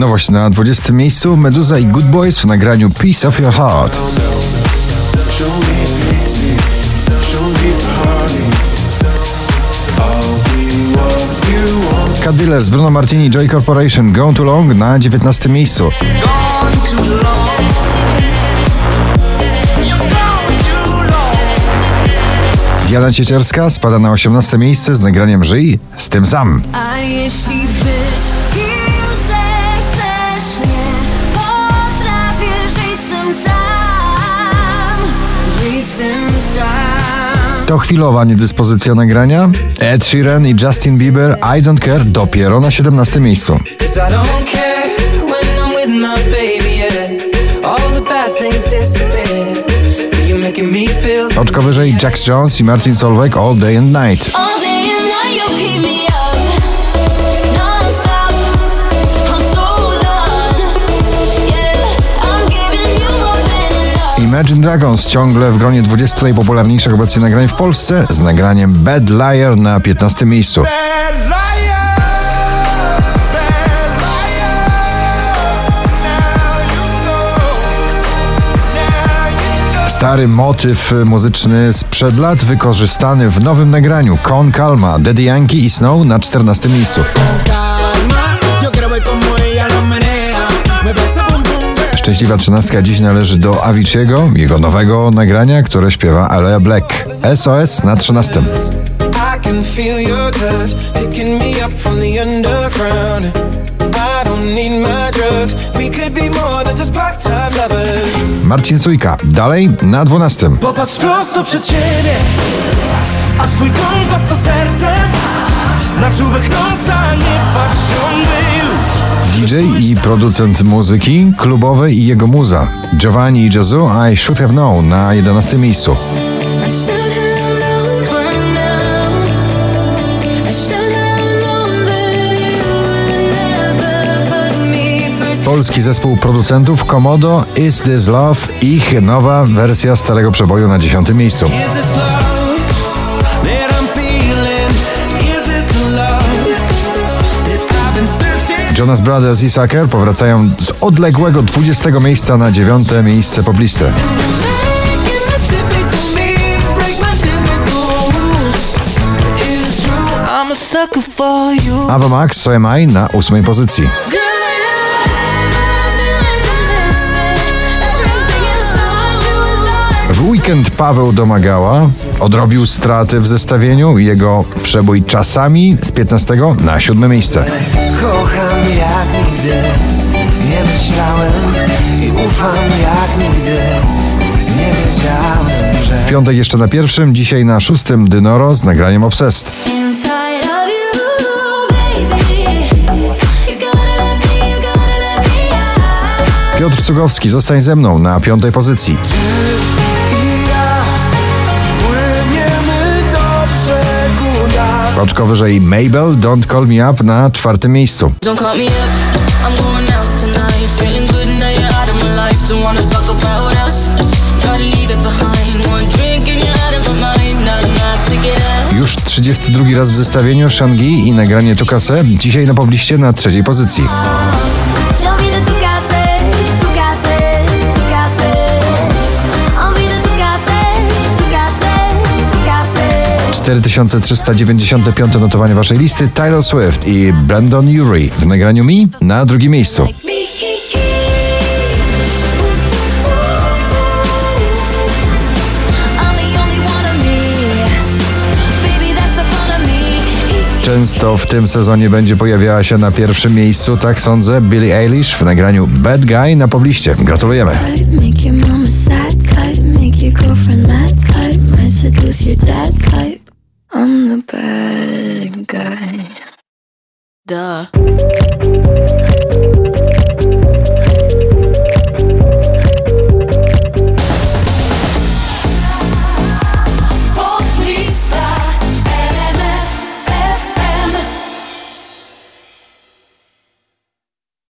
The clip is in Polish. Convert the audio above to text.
Nowość na 20 miejscu Meduza i Good Boys w nagraniu Piece of Your Heart. Cadillers, Bruno Martini, Joy Corporation, Gone Too Long na 19 miejscu. Diana Ciecierska spada na 18 miejsce z nagraniem Żyj z tym sam. A jeśli To chwilowa niedyspozycja nagrania. Ed Sheeran i Justin Bieber I Don't Care dopiero na 17 miejscu. Oczko wyżej Jax Jones i Martin Solveig. All day and night Imagine Dragons ciągle w gronie 20 najpopularniejszych obecnie nagrań w Polsce z nagraniem Bad Liar na 15 miejscu. Stary motyw muzyczny sprzed lat wykorzystany w nowym nagraniu. Con Calma, Daddy Yankee i Snow na 14 miejscu. Szczęśliwa trzynastka dziś należy do Avicii'ego, jego nowego nagrania, które śpiewa Alea Black. SOS na 13. I can feel your touch picking me up from the underground. I don't need my drugs. We could be more than just part-time lovers. Marcin Sujka. Dalej na 12. Popatrz prosto przed siebie, a twój kompas to serce. Na czubek nosa nie patrz ciągle już. DJ i producent muzyki klubowej i jego muza. Giovanni i Jazzu I Should Have Known na 11 miejscu. Polski zespół producentów Komodo Is This Love. Ich nowa wersja starego przeboju na 10 miejscu. Jonas Brothers i Sucker powracają z odległego 20 miejsca na 9 miejsce pobliste. Ava Max, So Am I na 8 pozycji. Weekend Paweł Domagała odrobił straty w zestawieniu i jego przebój czasami z 15 na 7 miejsce. Kocham jak nigdy, nie myślałem i ufam jak nigdy. Nie wiedziałem, że Piątek jeszcze na pierwszym, dzisiaj na szóstym Dynoro z nagraniem Obsessed. Piotr Cugowski, zostań ze mną na piątej pozycji. Brzegu na Oczko wyżej Mabel, Don't Call Me Up na czwartym miejscu. Już 32 raz w zestawieniu Shangi i nagranie Tukase, dzisiaj na pobliście na trzeciej pozycji. 4395 notowanie waszej listy Tyler Swift i Brandon Urie w nagraniu Mi na drugim miejscu. Często w tym sezonie będzie pojawiała się na pierwszym miejscu, tak sądzę, Billie Eilish w nagraniu Bad Guy na pobliście. Gratulujemy. Make your mama sad type, make your girlfriend mad type, might seduce your dad type. I'm the bad guy. Duh.